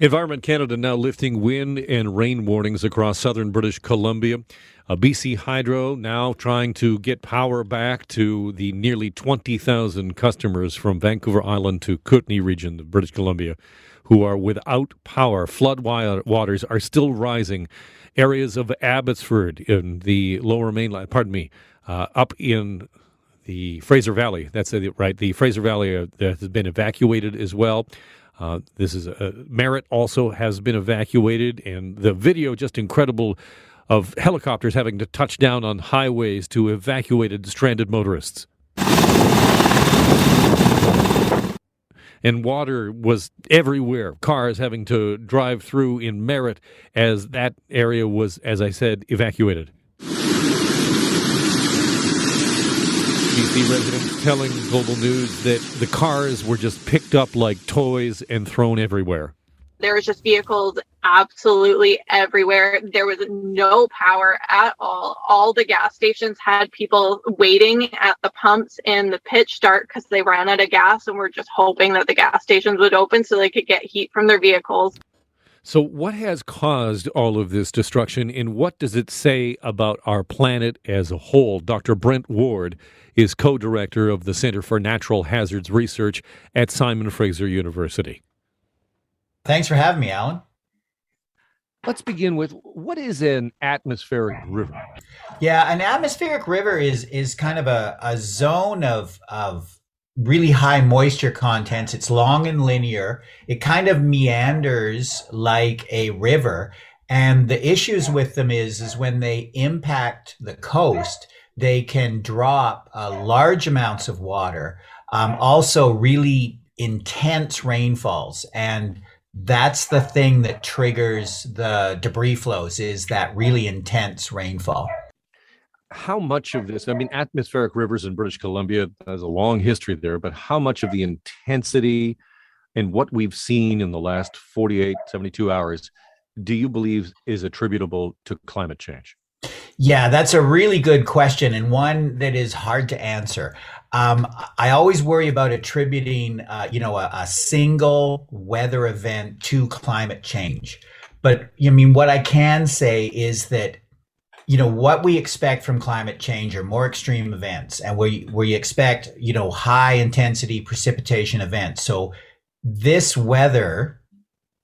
Environment Canada now lifting wind and rain warnings across southern British Columbia. Uh, BC Hydro now trying to get power back to the nearly 20,000 customers from Vancouver Island to Kootenay region of British Columbia who are without power. Flood waters are still rising. Areas of Abbotsford in the lower mainland, pardon me, uh, up in the Fraser Valley. That's right. The Fraser Valley uh, has been evacuated as well. Uh, this is a, Merritt also has been evacuated, and the video just incredible of helicopters having to touch down on highways to evacuate stranded motorists. And water was everywhere. Cars having to drive through in Merritt as that area was, as I said, evacuated. Residents telling Global News that the cars were just picked up like toys and thrown everywhere. There was just vehicles absolutely everywhere. There was no power at all. All the gas stations had people waiting at the pumps in the pitch dark because they ran out of gas and were just hoping that the gas stations would open so they could get heat from their vehicles. So, what has caused all of this destruction, and what does it say about our planet as a whole? Dr. Brent Ward is co director of the Center for Natural Hazards Research at Simon Fraser University. Thanks for having me, Alan. Let's begin with what is an atmospheric river? Yeah, an atmospheric river is is kind of a, a zone of of really high moisture contents. It's long and linear. It kind of meanders like a river. And the issues with them is, is when they impact the coast, they can drop uh, large amounts of water. Um, also, really intense rainfalls. And that's the thing that triggers the debris flows is that really intense rainfall how much of this, I mean, atmospheric rivers in British Columbia has a long history there, but how much of the intensity and what we've seen in the last 48, 72 hours do you believe is attributable to climate change? Yeah, that's a really good question and one that is hard to answer. Um, I always worry about attributing, uh, you know, a, a single weather event to climate change. But I mean, what I can say is that you know what we expect from climate change are more extreme events and where you expect you know high intensity precipitation events. So this weather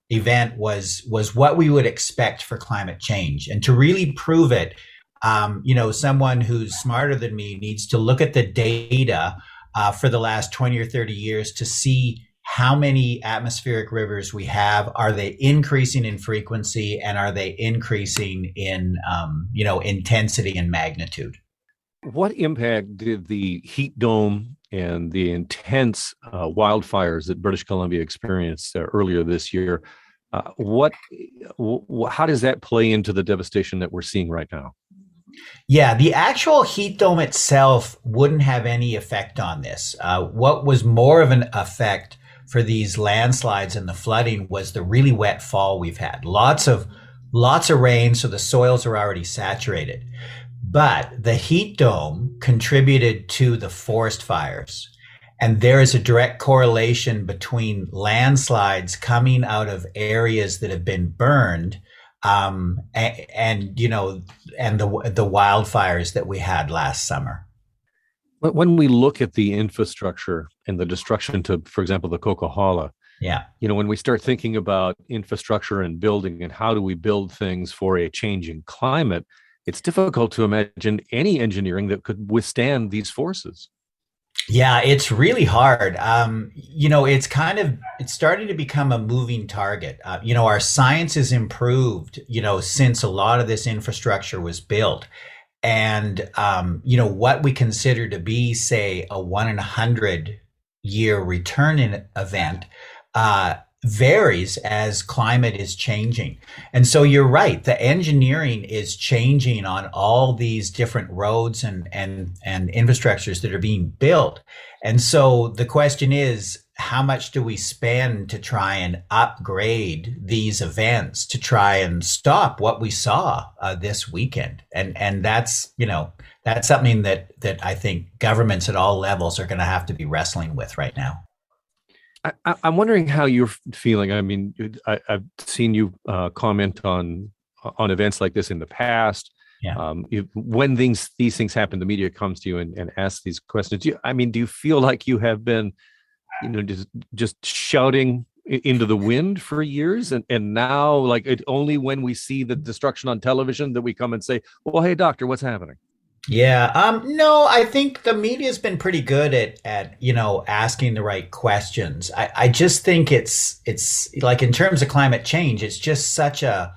event was was what we would expect for climate change. And to really prove it um, you know someone who's smarter than me needs to look at the data uh, for the last 20 or 30 years to see how many atmospheric rivers we have. Are they increasing in frequency and are they increasing in um, you know intensity and magnitude? What impact did the heat dome and the intense uh, wildfires that british columbia experienced uh, earlier this year uh, what w- how does that play into the devastation that we're seeing right now? Yeah, the actual heat dome itself wouldn't have any effect on this. Uh, what was more of an effect for these landslides and the flooding was the really wet fall we've had. Lots of lots of rain, so the soils are already saturated. But the heat dome contributed to the forest fires. And there is a direct correlation between landslides coming out of areas that have been burned um, and, and, you know, and the the wildfires that we had last summer. When we look at the infrastructure and the destruction to, for example, the Coquihalla, yeah, you know, when we start thinking about infrastructure and building and how do we build things for a changing climate, it's difficult to imagine any engineering that could withstand these forces. Yeah, it's really hard. Um, you know, it's kind of it's starting to become a moving target. Uh, you know, our science has improved. You know, since a lot of this infrastructure was built, and um, you know what we consider to be say a one in a hundred year return in event uh, varies as climate is changing. And so you're right the engineering is changing on all these different roads and and and infrastructures that are being built. And so the question is how much do we spend to try and upgrade these events to try and stop what we saw uh, this weekend and and that's you know that's something that that i think governments at all levels are going to have to be wrestling with right now I, am wondering how you're feeling. I mean, I, have seen you uh, comment on on events like this in the past. Yeah. Um, if, when things these things happen, the media comes to you and, and asks these questions. Do you, I mean, do you feel like you have been, you know, just just shouting into the wind for years, and and now like it only when we see the destruction on television that we come and say, "Well, hey, doctor, what's happening?" Yeah. Um, no, I think the media's been pretty good at at, you know, asking the right questions. I, I just think it's it's like in terms of climate change, it's just such a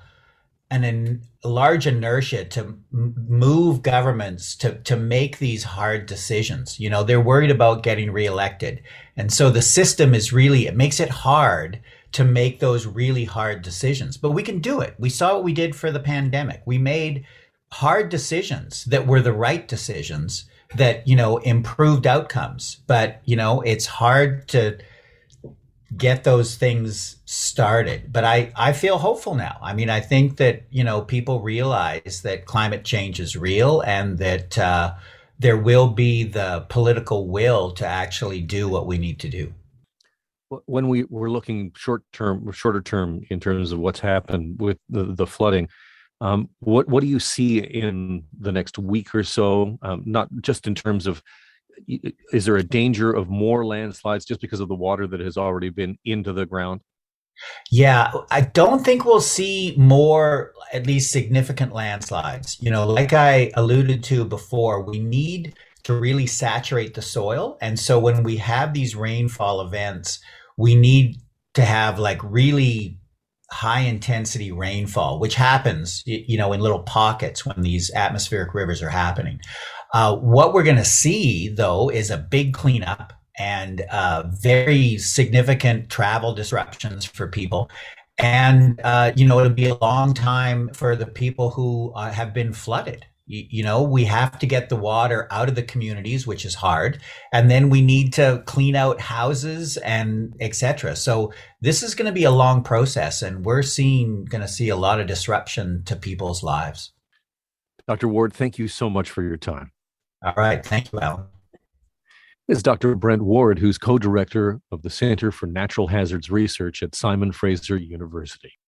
an in, large inertia to move governments to to make these hard decisions. You know, they're worried about getting reelected, and so the system is really it makes it hard to make those really hard decisions. But we can do it. We saw what we did for the pandemic. We made hard decisions that were the right decisions that you know improved outcomes. But you know, it's hard to get those things started. But I, I feel hopeful now. I mean, I think that, you know, people realize that climate change is real and that uh, there will be the political will to actually do what we need to do. When we were looking short term, shorter term in terms of what's happened with the, the flooding, um, what what do you see in the next week or so? Um, not just in terms of is there a danger of more landslides just because of the water that has already been into the ground? Yeah, I don't think we'll see more, at least significant landslides. You know, like I alluded to before, we need to really saturate the soil. And so when we have these rainfall events, we need to have like really high intensity rainfall, which happens, you know, in little pockets when these atmospheric rivers are happening. Uh, what we're going to see, though, is a big cleanup and uh, very significant travel disruptions for people. And, uh, you know, it'll be a long time for the people who uh, have been flooded. You, you know, we have to get the water out of the communities, which is hard. And then we need to clean out houses and etc. So this is going to be a long process. And we're seeing, going to see a lot of disruption to people's lives. Dr. Ward, thank you so much for your time. All right. Thank you, Alan. This is Dr. Brent Ward, who's co director of the Center for Natural Hazards Research at Simon Fraser University.